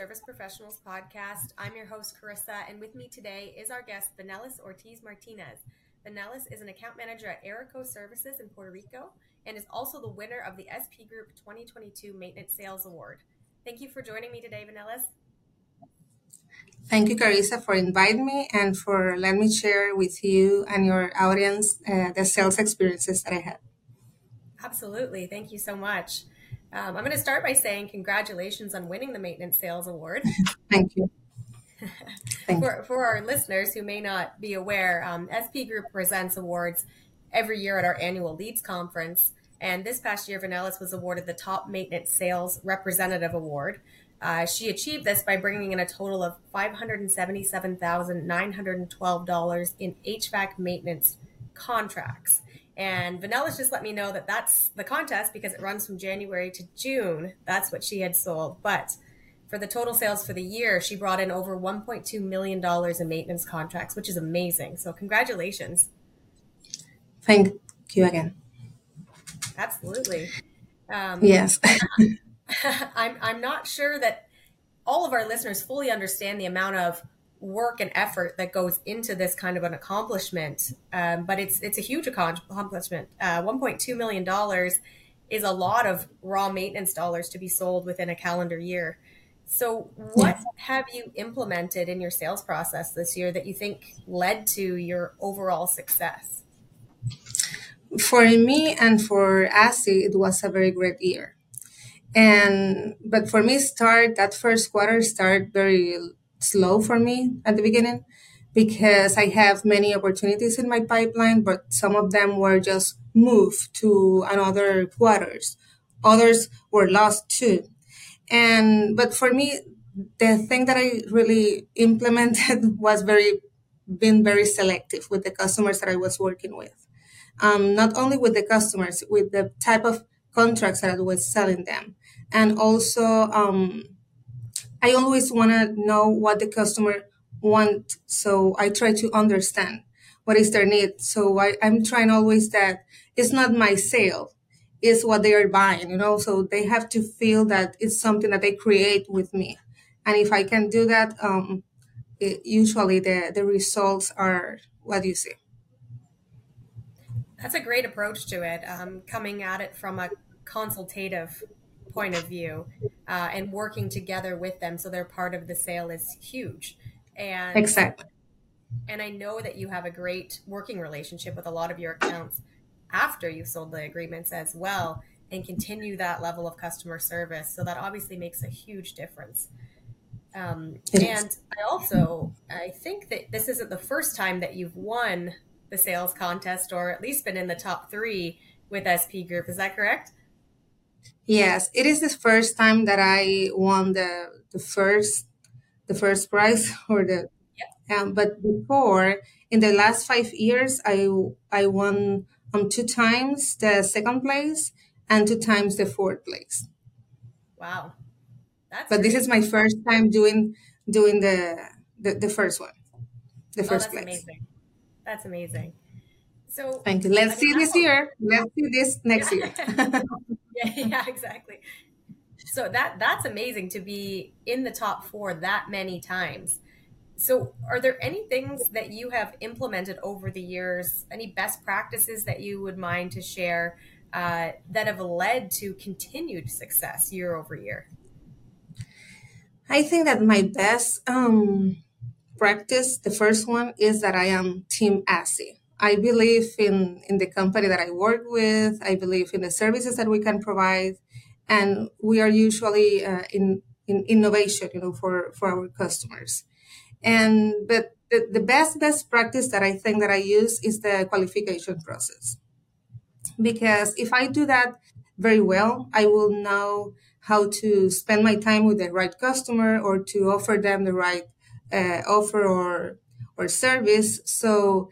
Service Professionals podcast. I'm your host, Carissa, and with me today is our guest, Vanelis Ortiz Martinez. Vanelis is an account manager at Aireko Services in Puerto Rico and is also the winner of the SP Group 2022 Maintenance Sales Award. Thank you for joining me today, Vanelis. Thank you, Carissa, for inviting me and for letting me share with you and your audience uh, the sales experiences that I had. Absolutely. Thank you so much. Um, I'm going to start by saying congratulations on winning the Maintenance Sales Award. Thank you. Thank for, for our listeners who may not be aware, um, SP Group presents awards every year at our annual Leads Conference. And this past year, Vanelis was awarded the Top Maintenance Sales Representative Award. Uh, she achieved this by bringing in a total of $577,912 in HVAC maintenance contracts. And Vanelis just let me know that that's the contest because it runs from January to June. That's what she had sold. But for the total sales for the year, she brought in over $1.2 million in maintenance contracts, which is amazing. So, congratulations. Thank you again. Absolutely. Um, yes. I'm, I'm not sure that all of our listeners fully understand the amount of work and effort that goes into this kind of an accomplishment. Um, but it's it's a huge accomplishment. Uh, 1.2 million dollars is a lot of raw maintenance dollars to be sold within a calendar year. So, what yeah. have you implemented in your sales process this year that you think led to your overall success? For me and for ASSI, it was a very great year. And but for me, start that first quarter start very slow for me at the beginning because I have many opportunities in my pipeline, but some of them were just moved to another quarters. Others were lost too. And but for me, the thing that I really implemented was very been very selective with the customers that I was working with. Um, not only with the customers, with the type of contracts that I was selling them, and also um, I always want to know what the customer want. So I try to understand what is their need. So I, I'm trying always that it's not my sale, it's what they are buying, you know, so they have to feel that it's something that they create with me. And if I can do that, um, it, usually the, the results are what you see. That's a great approach to it, um, coming at it from a consultative point of view uh, and working together with them so they're part of the sale is huge. And exactly. And I know that you have a great working relationship with a lot of your accounts after you've sold the agreements as well and continue that level of customer service. So that obviously makes a huge difference. Um, and I also I think that this isn't the first time that you've won the sales contest or at least been in the top three with SP Group. Is that correct? Yes, it is the first time that I won the the first the first prize or the um, but before in the last five years I I won um two times the second place and two times the fourth place. Wow. That's but this is my first time doing doing the the, the first one. The oh, first oh, that's place. Amazing. That's amazing. So thank you. Let's see this year. Let's see this next year. yeah, yeah, exactly. So that that's amazing to be in the top four that many times. So, are there any things that you have implemented over the years? Any best practices that you would mind to share uh, that have led to continued success year over year? I think that my best um, practice, the first one, is that I am Team ASSI. I believe in, in the company that I work with. I believe in the services that we can provide. And we are usually uh, in, in innovation, you know, for, for our customers. And, but the, the best, best practice that I think that I use is the qualification process. Because if I do that very well, I will know how to spend my time with the right customer or to offer them the right uh, offer or, or service. So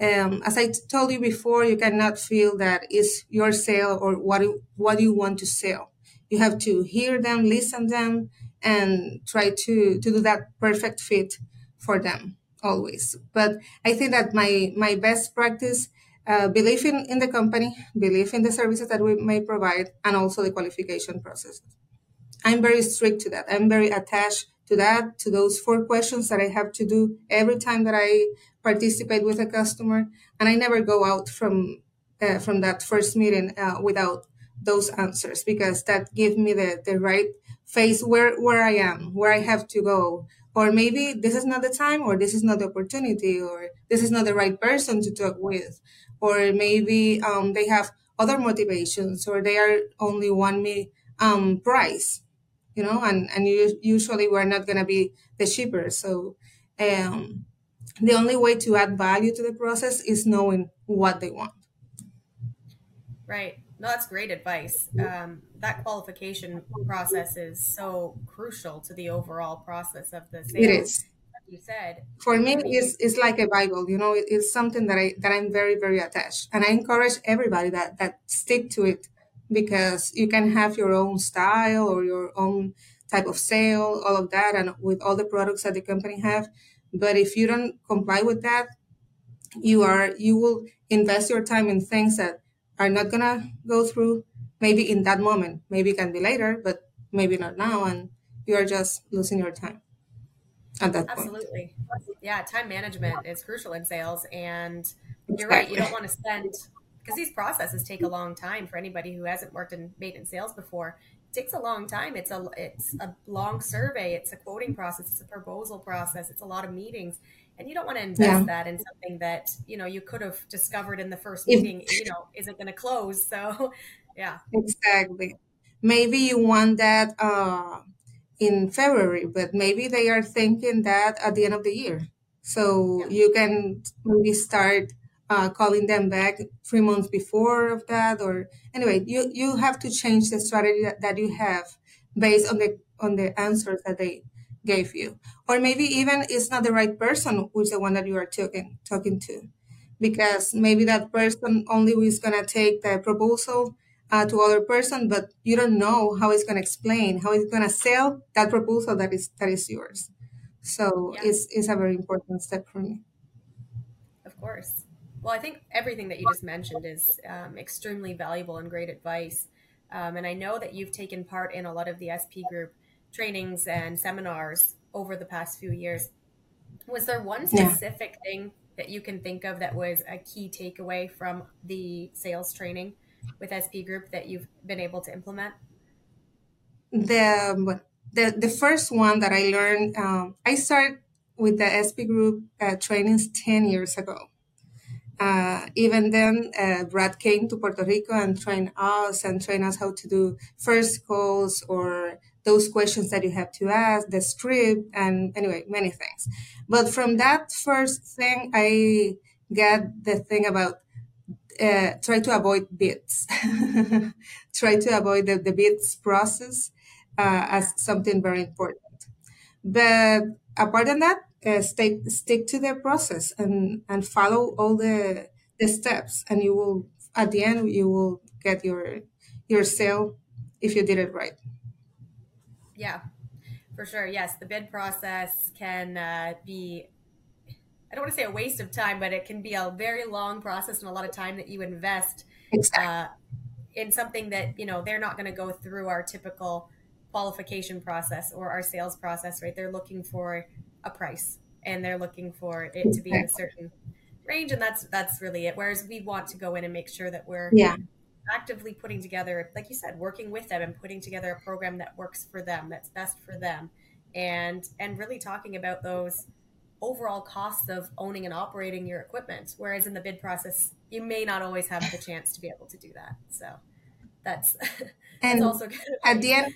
um, as I told you before, you cannot feel that it's your sale or what what you want to sell. You have to hear them, listen them, and try to to do that perfect fit for them always. But I think that my my best practice uh, believe in, in the company, believe in the services that we may provide, and also the qualification process. I'm very strict to that. I'm very attached to that, to those four questions that I have to do every time that I participate with a customer, and I never go out from uh, from that first meeting uh, without those answers because that gives me the, the right face where where I am, where I have to go, or maybe this is not the time, or this is not the opportunity, or this is not the right person to talk with, or maybe um, they have other motivations, or they are only one me um, price, you know, and and you, usually we're not gonna be the cheaper, so. Um, the only way to add value to the process is knowing what they want. Right. No, that's great advice. Um, that qualification process is so crucial to the overall process of the sales. It is. Like you said. For me, it's, it's like a Bible. You know, it's something that I that I'm very very attached, and I encourage everybody that that stick to it because you can have your own style or your own type of sale, all of that, and with all the products that the company have. But if you don't comply with that, you are you will invest your time in things that are not gonna go through maybe in that moment maybe it can be later but maybe not now and you are just losing your time at that absolutely point. yeah time management is crucial in sales and you're right you don't want to spend because these processes take a long time for anybody who hasn't worked in maintenance sales before. It takes a long time. It's a it's a long survey. It's a quoting process. It's a proposal process. It's a lot of meetings. And you don't want to invest yeah. that in something that you know you could have discovered in the first meeting you know isn't going to close. So yeah. Exactly. Maybe you want that uh, in february but maybe they are thinking that at the end of the year. So yeah. you can maybe start uh, calling them back three months before of that or anyway you you have to change the strategy that, that you have based on the on the answers that they gave you. Or maybe even it's not the right person who's the one that you are talking talking to. Because maybe that person only is going to take the proposal uh, to other person but you don't know how it's going to explain how it's going to sell that proposal that is that is yours. So yeah. it's, it's a very important step for me. Of course well i think everything that you just mentioned is um, extremely valuable and great advice um, and i know that you've taken part in a lot of the sp group trainings and seminars over the past few years. Was there one specific yeah. thing that you can think of that was a key takeaway from the sales training with SP Group that you've been able to implement? The the, the first one that I learned, um, I started with the SP Group uh, trainings 10 years ago. Uh, even then, uh, Brad came to Puerto Rico and trained us and trained us how to do first calls or those questions that you have to ask, the script, and anyway, many things. But from that first thing, I get the thing about uh, try to avoid bids, try to avoid the, the bids process uh, as something very important. But apart from that, uh, stay, stick to the process and, and follow all the, the steps, and you will at the end you will get your your sale if you did it right. Yeah, for sure. Yes, the bid process can uh, be, I don't want to say a waste of time, but it can be a very long process and a lot of time that you invest exactly. uh, in something that, you know, they're not going to go through our typical qualification process or our sales process, right? They're looking for a price and they're looking for it to be in a certain range and that's that's really it whereas we want to go in and make sure that we're yeah actively putting together, like you said, working with them and putting together a program that works for them, that's best for them, and and really talking about those overall costs of owning and operating your equipment. Whereas in the bid process, you may not always have the chance to be able to do that. So that's and that's also good. At the end,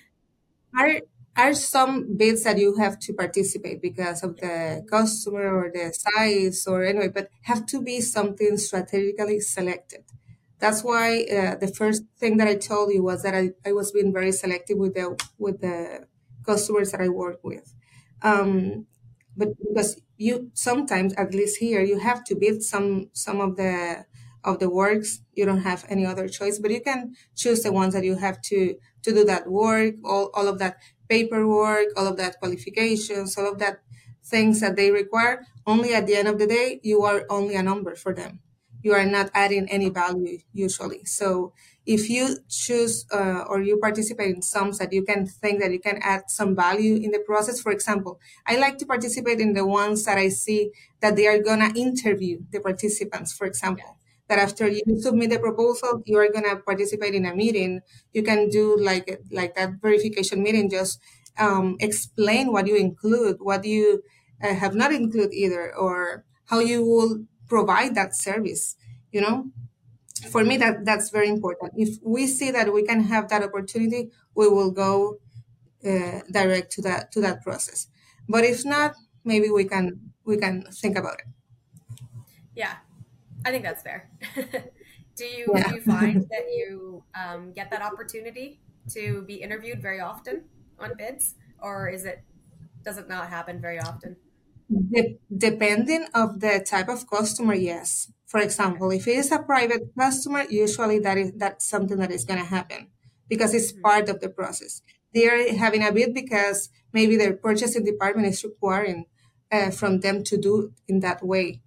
are are some bids that you have to participate because of the customer or the size or anyway, but have to be something strategically selected that's why uh, the first thing that I told you was that I, I was being very selective with the with the customers that I work with. Um, but because you sometimes, at least here, you have to bid some some of the of the works. You don't have any other choice, but you can choose the ones that you have to to do that work, all, all of that paperwork, all of that qualifications, all of that things that they require. Only at the end of the day, you are only a number for them you are not adding any value usually. So if you choose uh, or you participate in some that you can think that you can add some value in the process, for example, I like to participate in the ones that I see that they are gonna interview the participants, for example. That after you submit the proposal, you are gonna participate in a meeting. You can do like like that verification meeting. Just um, explain what you include, what you uh, have not included either, or how you will provide that service. You know, for me that that's very important. If we see that we can have that opportunity, we will go uh, direct to that to that process. But if not, maybe we can we can think about it. Yeah, I think that's fair. do you yeah. do you find that you um, get that opportunity to be interviewed very often on bids, or is it does it not happen very often? De- depending of the type of customer, yes. For example, if it is a private customer, usually that is that's something that is going to happen because it's mm-hmm. part of the process. They are having a bid because maybe their purchasing department is requiring uh, from them to do in that way.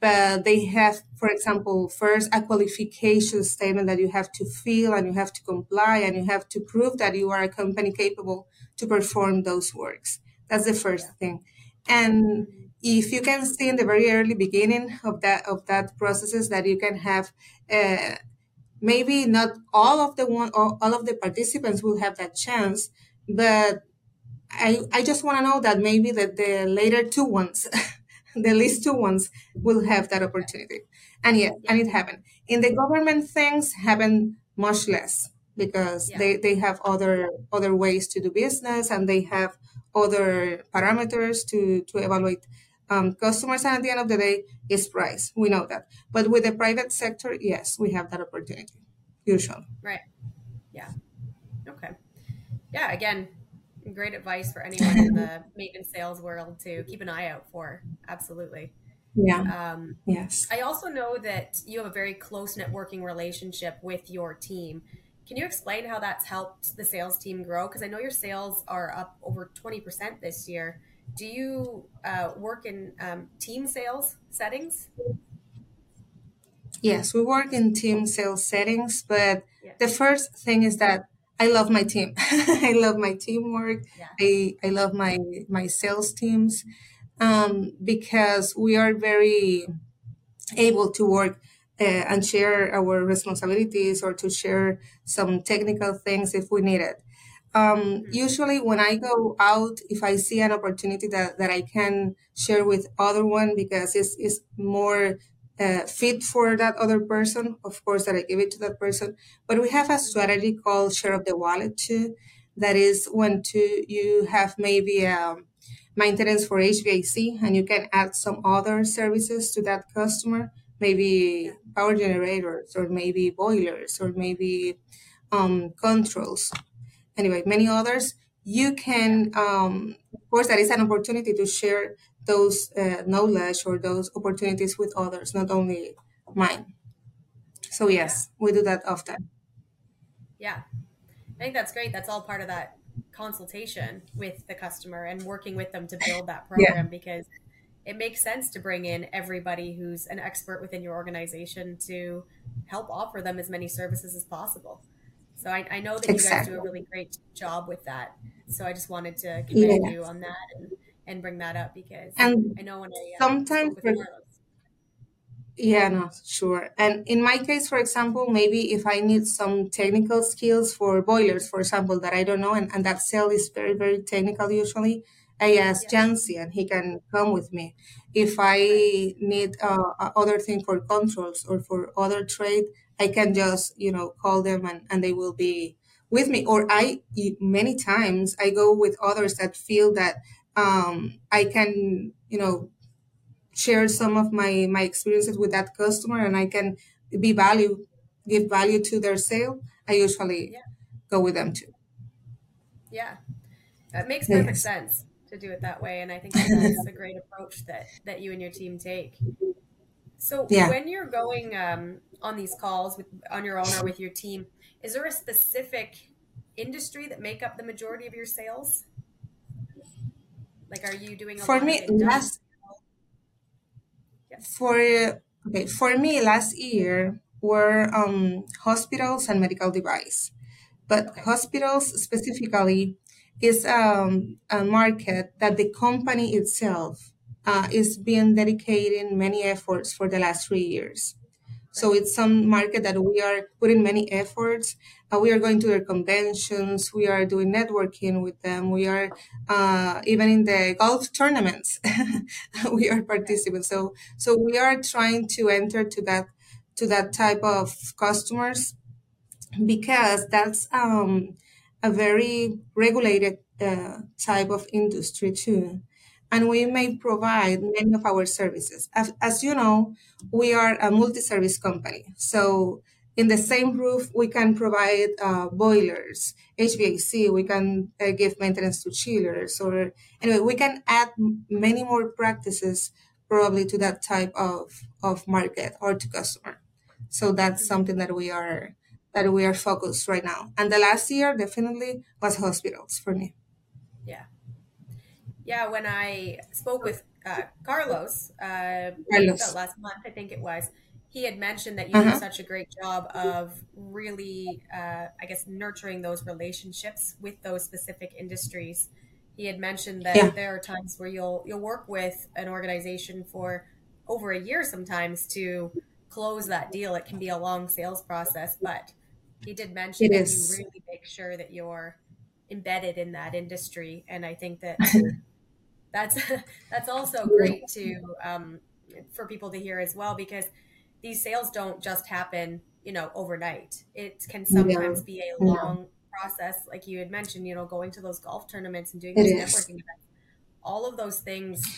But they have, for example, first a qualification statement that you have to fill and you have to comply and you have to prove that you are a company capable to perform those works. That's the first thing. And if you can see in the very early beginning of that of that processes that you can have uh, maybe not all of the one all of the participants will have that chance but i i just want to know that maybe that the later two ones the least two ones will have that opportunity. And yeah, and it happened. In the government things happen much less because yeah. they, they have other other ways to do business and they have other parameters to to evaluate um, customers. And at the end of the day is price. We know that. But with the private sector yes we have that opportunity usually. Right. Yeah. Okay. Yeah again great advice for anyone in the maintenance sales world to keep an eye out for absolutely yeah um, yes i also know that you have a very close networking relationship with your team can you explain how that's helped the sales team grow? Because I know your sales are up over 20% this year. Do you uh, work in um, team sales settings? Yes, we work in team sales settings, but yeah. the first thing is that I love my team. I love my teamwork. Yeah. I, I love my my sales teams um, because we are very able to work uh, and share our responsibilities or to share some technical things if we need it. Um, mm-hmm. usually when I go out, if I see an opportunity that, that I can share with other one because it's, it's more uh, fit for that other person, of course, that I give it to that person. But we have a strategy called share of the wallet too. That is when to you have maybe a um, maintenance for HVAC and you can add some other services to that customer maybe power generators or maybe boilers or maybe um, controls. Anyway, many others. You can, um, of course, that is an opportunity to share those uh, knowledge or those opportunities with others, not only mine. So yes, we do that often. Yeah, I think that's great. That's all part of that consultation with the customer and working with them to build that program yeah. because it makes sense to bring in everybody who's an expert within your organization to help offer them as many services as possible. So I, I know that you guys do a really great job with that. So I just wanted to commend yeah. you on that and, and bring that up because and I know when I uh, sometimes yeah, no, sure. And in my case, for example, maybe if I need some technical skills for boilers, for example, that I don't know, and, and that cell is very, very technical usually, I ask Jancy and he can come with me. If I need uh, other thing for controls or for other trade, I can just, you know, call them and, and they will be with me. Or I, many times I go with others that feel that um, I can, you know, share some of my, my experiences with that customer and I can be value, give value to their sale. I usually yeah. go with them too. Yeah, that makes perfect yes. sense to do it that way. And I think that's a great approach that, that you and your team take. So yeah. when you're going um, on these calls with on your own or with your team, is there a specific industry that make up the majority of your sales? Like, are you doing for me last for Okay, for me, last year were um, hospitals and medical device, but Okay. hospitals specifically is um, a market that the company itself uh, is being dedicating many efforts for the last three years. So it's some market that we are putting many efforts. Uh, we are going to their conventions. We are doing networking with them. We are uh, even in the golf tournaments. we are participants. So so we are trying to enter to that to that type of customers because that's um, a very regulated uh, type of industry too. And we may provide many of our services. As, as you know, we are a multi service company. So, in the same roof, we can provide uh, boilers, HVAC, we can uh, give maintenance to chillers, or anyway, we can add many more practices probably to that type of, of market or to customer. So that's something that we are that we are focused right now. And the last year definitely was hospitals for me. Yeah. Yeah. When I spoke with uh, Carlos uh, Carlos. last month, I think it was, he had mentioned that you do Uh-huh. such a great job of really, uh, I guess, nurturing those relationships with those specific industries. He had mentioned Yeah, that there are times where you'll you'll work with an organization for over a year sometimes to close that deal. It can be a long sales process, but he did mention it that you really make sure that you're embedded in that industry, and I think that that's that's also great to um, for people to hear as well because these sales don't just happen you know overnight. It can Yeah. sometimes be a long process like you had mentioned you know going to those golf tournaments and doing those networking events. All of those things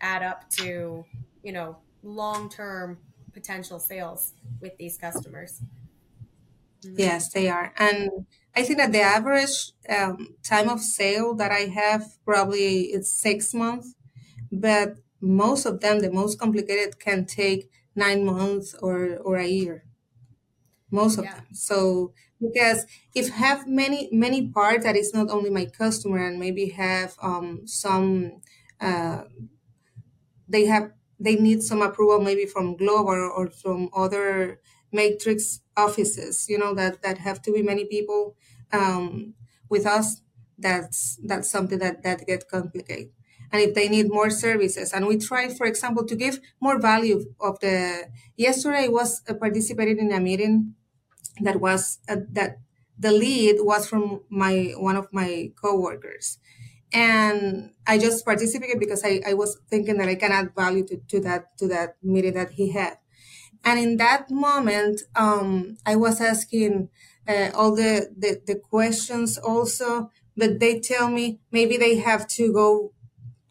add up to you know long term potential sales with these customers Yes, they are. And I think that the average um, time of sale that I have probably it's six months, but most of them, the most complicated, can take nine months or or a year. most of yeah them so because if have many many parts that is not only my customer and maybe have um, some uh, they have they need some approval maybe from global or from other matrix offices you know that that have to be many people um, with us that's that's something that that get complicated. And if they need more services and we try for example to give more value of the yesterday I was uh, participating in a meeting that was uh, that the lead was from my one of my coworkers. And i just participated because i, I was thinking that i can add value to, to that to that meeting that he had and in that moment um, i was asking uh, all the, the the questions also but they tell me maybe they have to go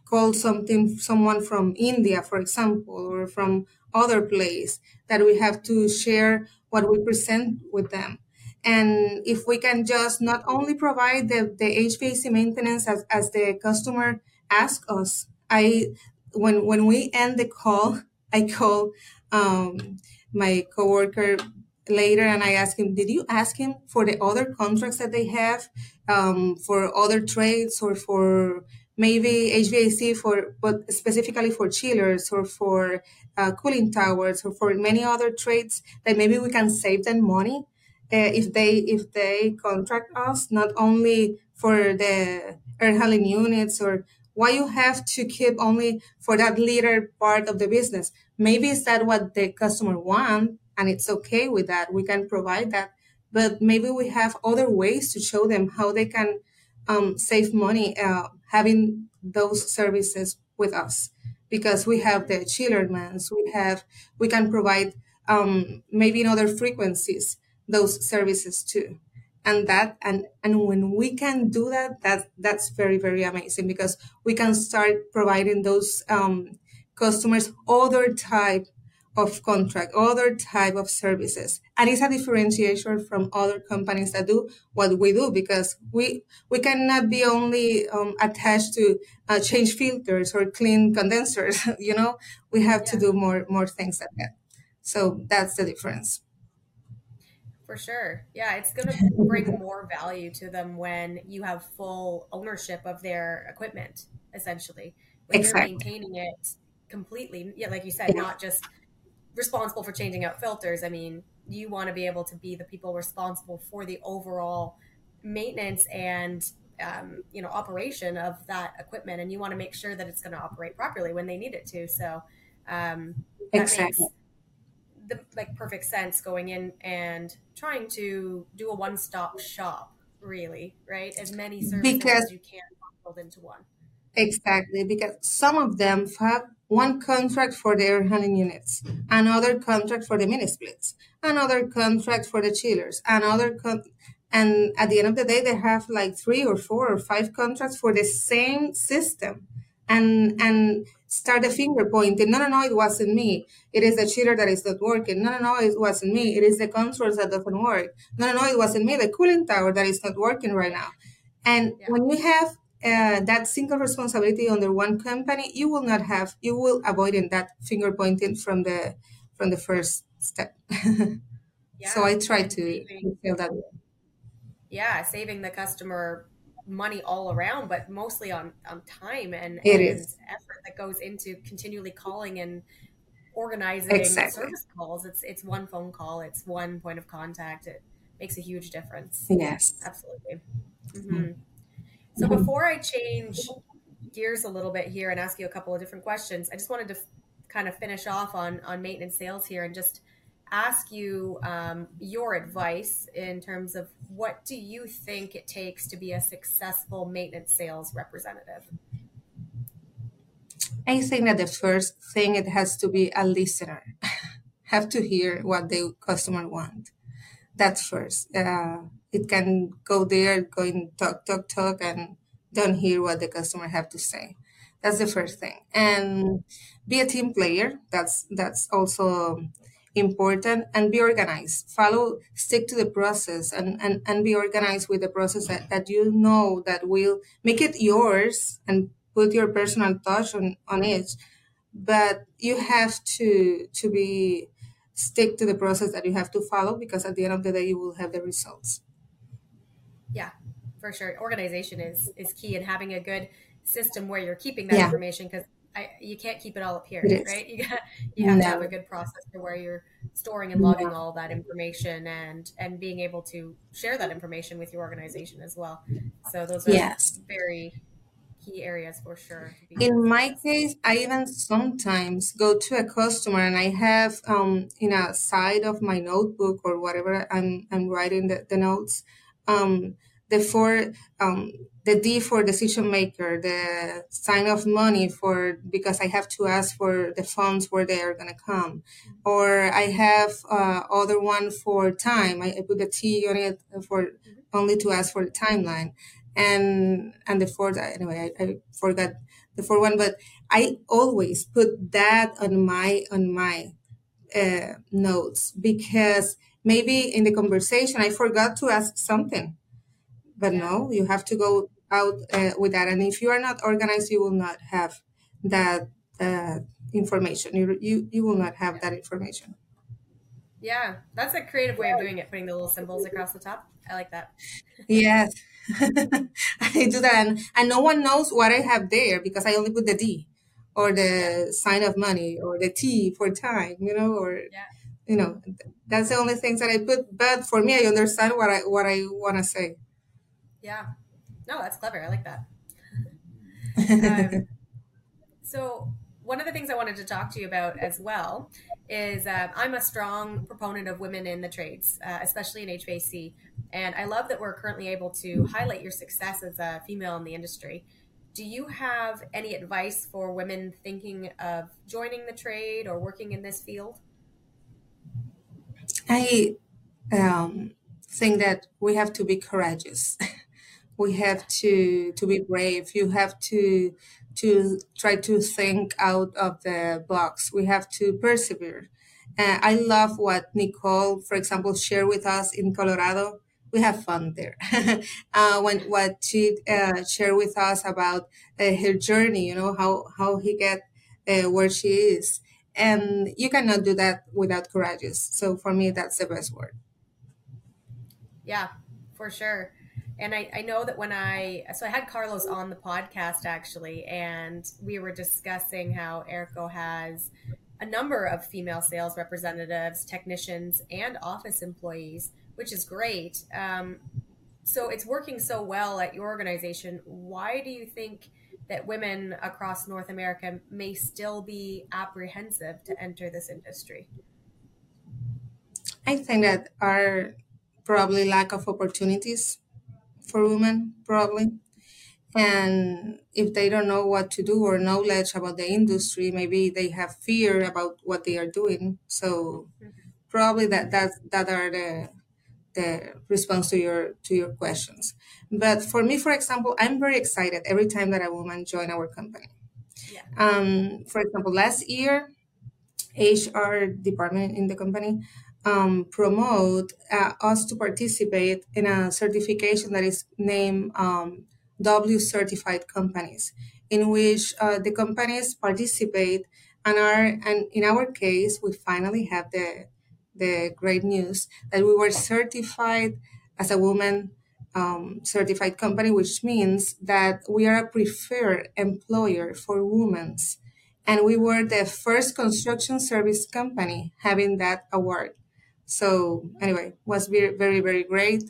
call something someone from India, for example, or from other place that we have to share what we present with them. And if we can just not only provide the, the HVAC maintenance as, as the customer asks us, I when when we end the call, I call um, my coworker later and I asked him, did you ask him for the other contracts that they have um, for other trades or for maybe HVAC for, but specifically for chillers or for uh, cooling towers or for many other trades that maybe we can save them money uh, if they if they contract us not only for the air handling units or why you have to keep only for that little part of the business maybe is that what the customer want and it's okay with that. We can provide that. But maybe we have other ways to show them how they can um, save money uh, having those services with us. Because we have the chiller mans we have we can provide um, maybe in other frequencies those services too. And that and and when we can do that that that's very very amazing because we can start providing those um, customers other type of contract, other type of services. And it's a differentiation from other companies that do what we do because we we cannot be only um, attached to uh, change filters or clean condensers. you know, we have to do more more things than that. So that's the difference. For sure. Yeah, it's going to bring more value to them when you have full ownership of their equipment, essentially. When you're maintaining it completely, yeah, like you said, Yeah. not just responsible for changing out filters. I mean, you want to be able to be the people responsible for the overall maintenance and um, you know operation of that equipment, and you want to make sure that it's going to operate properly when they need it to. So um, that exactly. makes the like perfect sense going in and trying to do a one-stop shop really right as many services because, as you can build into one exactly because some of them have one contract for the air handling units another contract for the mini splits another contract for the chillers another con- and at the end of the day they have like three or four or five contracts for the same system and and start the finger pointing no no no it wasn't me. It is the chiller that is not working. No no no it wasn't me. It is the controls that doesn't work. No no no it wasn't me. The cooling tower that is not working right now. And yeah. when you have uh, that single responsibility under one company you will not have you will avoid in that finger pointing from the from the first step. Yeah. so i try to feel that way yeah saving the customer money all around but mostly on on time and, and effort that goes into continually calling and organizing exactly. service calls. It's it's one phone call it's one point of contact. It makes a huge difference. Yes. Absolutely. Mm-hmm. So before i change gears a little bit here and ask you a couple of different questions i just wanted to f- kind of finish off on on maintenance sales here and just ask you um, your advice in terms of what do you think it takes to be a successful maintenance sales representative? I think that the first thing it has to be a listener. Have to hear what the customer want. That's first. Uh, it can go there, going talk, talk, talk, and don't hear what the customer have to say. That's the first thing. And be a team player. That's that's also important and be organized follow stick to the process and, and and be organized with the process that, that you know that will make it yours and put your personal touch on on it but you have to to be stick to the process that you have to follow because at the end of the day you will have the results yeah for sure organization is is key and having a good system where you're keeping that yeah. information because I, you can't keep it all up here, right? You got, you have no. to have a good process for where you're storing and logging no. all that information and and being able to share that information with your organization as well. So those are yes. very key areas for sure. In my case, I even sometimes go to a customer and I have um in a side of my notebook or whatever I'm I'm writing the, the notes um the four um the D for decision maker, the sign of money for because I have to ask for the funds where they are gonna come, or I have uh, other one for time. I, I put the T on it for only to ask for the timeline, and and the fourth anyway I, I forgot the fourth one, but I always put that on my on my uh, notes because maybe in the conversation I forgot to ask something. But no you have to go out uh, with that. And if you are not organized you will not have that uh, information. You, you you will not have that information. Yeah that's a creative way of doing it putting the little symbols across the top. I like that. Yes. I do that. And, and no one knows what i have there because i only put the d or the sign of money or the t for time you know or yeah. You know that's the only things that i put but for me i understand what i what i want to say yeah no, that's clever. I like that. um, so, one of the things I wanted to talk to you about as well is uh, I'm a strong proponent of women in the trades, uh, especially in HVAC. And I love that we're currently able to highlight your success as a female in the industry. Do you have any advice for women thinking of joining the trade or working in this field? I um, think that we have to be courageous. we have to to be brave. You have to to try to think out of the box we have to persevere. Uh, i love what nicole for example shared with us in colorado. We have fun there. Uh, when what she uh, shared with us about uh, her journey you know how how he get uh, where she is and you cannot do that without courageous so for me that's the best word yeah for sure and I, I know that when I so I had Carlos on the podcast actually, and we were discussing how Aireko has a number of female sales representatives, technicians, and office employees, which is great. Um, so it's working so well at your organization. Why do you think that women across North America may still be apprehensive to enter this industry? I think that are probably lack of opportunities for women, probably. And if they don't know what to do or knowledge about the industry, maybe they have fear about what they are doing. So mm-hmm. probably that that that are the the response to your to your questions. But for me, for example, I'm very excited every time that a woman join our company. Yeah. Um, for example, last year, HR department in the company um, promote uh, us to participate in a certification that is named um, W certified companies, in which uh, the companies participate and are and in our case we finally have the the great news that we were certified as a woman um, certified company, which means that we are a preferred employer for women. And we were the first construction service company having that award. So anyway, was very, very, very great.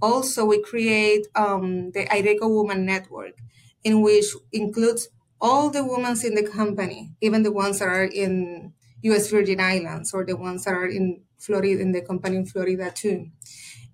Also, we create um, the Aireko Woman Network, in which includes all the women in the company, even the ones that are in U.S. Virgin Islands or the ones that are in Florida, in the company in Florida too.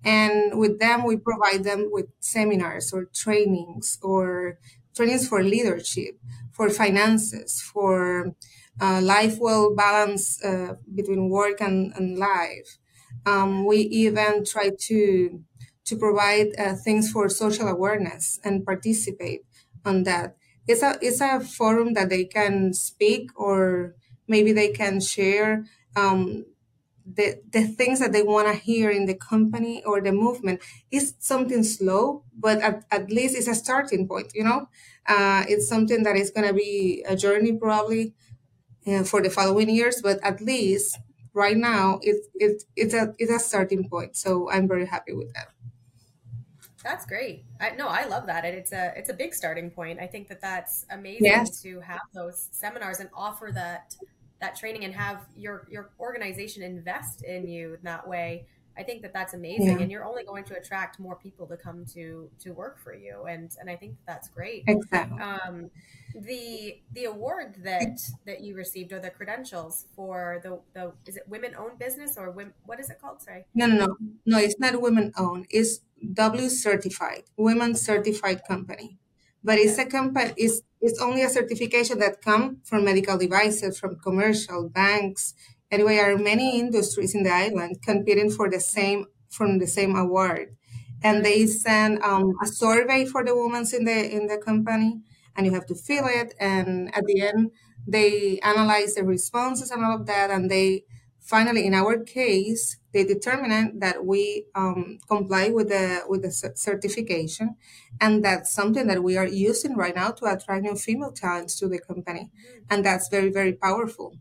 And with them, we provide them with seminars or trainings or trainings for leadership, for finances, for uh, life well balance uh, between work and, and life. Um, we even try to to provide uh, things for social awareness and participate on that. It's a it's a forum that they can speak or maybe they can share um, the, the things that they want to hear in the company or the movement is something slow, but at, at least it's a starting point, you know? Uh, it's something that is going to be a journey probably uh, for the following years, but at least right now it, it, it's, a, it's a starting point. So I'm very happy with that. That's great. I no, I love that. And it's a it's a big starting point. I think that that's amazing Yes. to have those seminars and offer that that training and have your your organization invest in you in that way i think that that's amazing Yeah, and you're only going to attract more people to come to to work for you and and i think that's great exactly. um the the award that that you received or the credentials for the the is it women owned business or women, what is it called sorry No, no, no. No, it's not women owned. It's W certified, women certified company. But it's a company, it's, it's only a certification that come from medical devices, from commercial banks. Anyway, are many industries in the island competing for the same, from the same award. And they send um, a survey for the women in the, in the company and you have to fill it. And at the end, they analyze the responses and all of that. And they finally, in our case, they determined that we um, comply with the with the cer- certification, and that's something that we are using right now to attract new female talents to the company, and that's very very powerful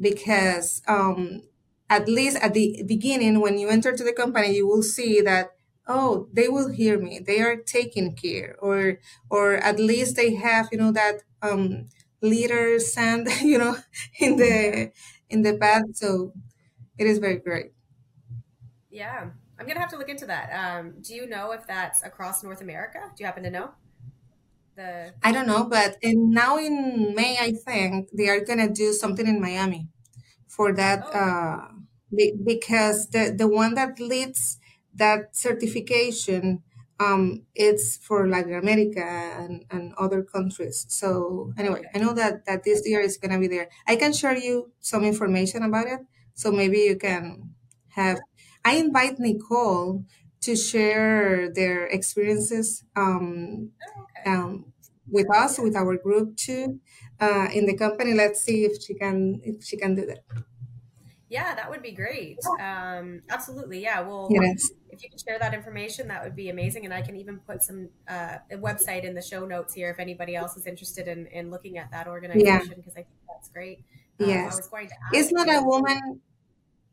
because um, at least at the beginning when you enter to the company you will see that oh they will hear me they are taking care or or at least they have you know that um, sand you know in the in the path so it is very great. Yeah i'm gonna have to look into that. Um do you know if that's across north america? Do you happen to know? The i don't know but in, now in may i think they are gonna do something in miami for that oh. uh, be- because the, the one that leads that certification um, it's for Latin America and, and other countries. So anyway, I know that, that this year is gonna be there. I can share you some information about it, so maybe you can have. I invite Nicole to share their experiences um, um, with us, with our group too, uh, in the company. Let's see if she can if she can do that. Yeah, that would be great. Um, absolutely. Yeah. Well, Yes. if you could share that information, that would be amazing. And I can even put some uh, a website in the show notes here if anybody else is interested in, in looking at that organization because I think that's great. Um, I Yes. was going to It's not a woman.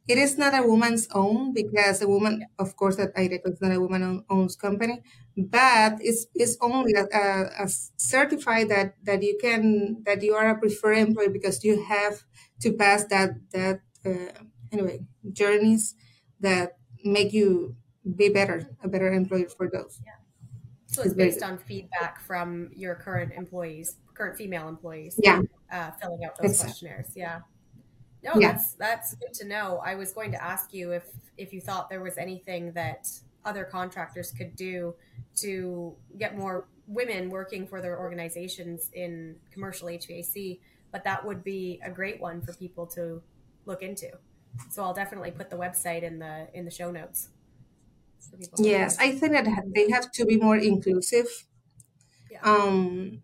it is not a woman's own because a woman, of course, that Aireko is not a woman owns company, but it's it's only a, a, a certified that that you can that you are a preferred employee because you have to pass that that uh, anyway journeys that make you be better a better employee for those. Yeah. So it's based on feedback from your current employees, current female employees. Yeah. Uh, filling out those exactly. questionnaires. Yeah. No, yeah. that's that's good to know. I was going to ask you if if you thought there was anything that other contractors could do to get more women working for their organizations in commercial HVAC, but that would be a great one for people to look into. So I'll definitely put the website in the in the show notes. Yes, I think that they have to be more inclusive. Yeah. Um,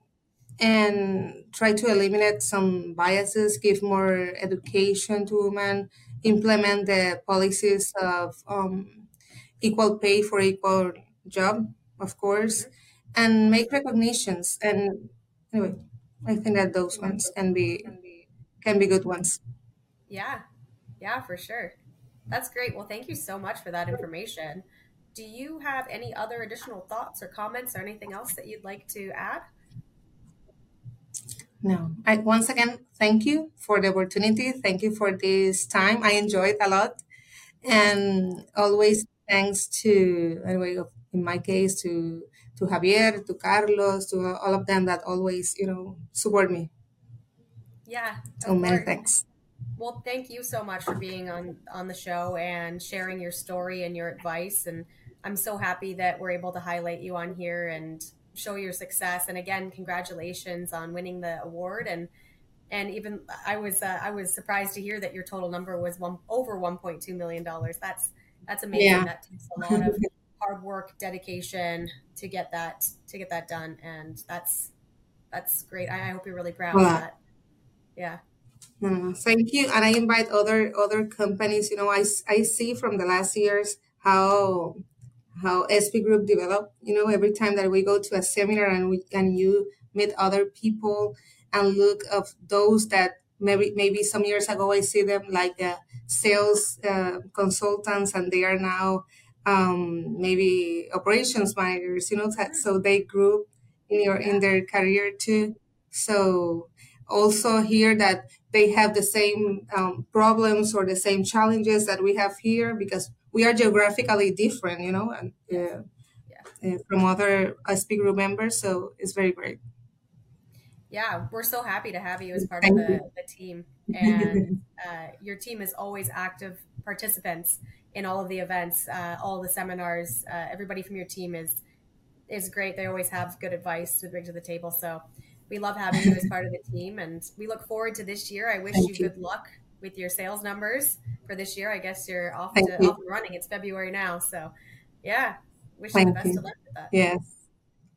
and try to eliminate some biases, give more education to women, implement the policies of um, equal pay for equal job, of course, mm-hmm. and make recognitions. And anyway, I think that those ones can be can be good ones. Yeah, yeah, for sure. That's great. Well, thank you so much for that information. Do you have any other additional thoughts or comments or anything else that you'd like to add? No. I once again thank you for the opportunity. Thank you for this time. I enjoyed a lot. And always thanks to anyway in my case to to Javier, to Carlos, to all of them that always, you know, support me. Yeah. So many thanks. Well, thank you so much for being on on the show and sharing your story and your advice and I'm so happy that we're able to highlight you on here and show your success. And again, congratulations on winning the award. And and even I was uh, I was surprised to hear that your total number was one over 1.2 million dollars. That's that's amazing. Yeah. That takes a lot of hard work, dedication to get that to get that done, and that's that's great. I, I hope you're really proud well, of that. Yeah. Thank you, and I invite other other companies. You know, I I see from the last years how how SP Group developed. You know, every time that we go to a seminar and we and you meet other people and look of those that maybe maybe some years ago I see them like uh, sales uh, consultants and they are now um, maybe operations managers. You know, so they grew in your in their career too. So also here that they have the same um, problems or the same challenges that we have here because we are geographically different, you know, and uh, yeah. uh, from other SP Group members. So it's very great. Yeah, we're so happy to have you as part Thank of the, the, team. And uh, your team is always active participants in all of the events, uh, all the seminars. Uh, everybody from your team is is great. They always have good advice to bring to the table. So we love having you as part of the team, and we look forward to this year. I wish you, you good luck with your sales numbers for this year. I guess you're off, to, off and running. It's February now, so yeah. Wish Thank you the best you. of luck with that. Yes,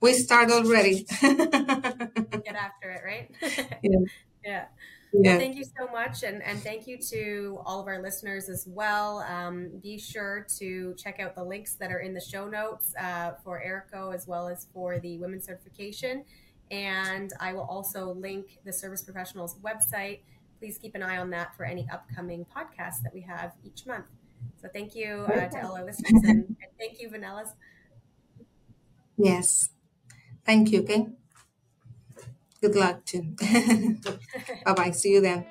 we start already. Get after it, right? yeah. yeah. Yeah. Well, thank you so much. And, and thank you to all of our listeners as well. Um, be sure to check out the links that are in the show notes uh, for Aireko as well as for the women's certification. And I will also link the service professionals website please keep an eye on that for any upcoming podcasts that we have each month. So thank you uh, to all our listeners and, and thank you, Vanelis. Yes. Thank you, okay? Good luck too. bye bye. See you then.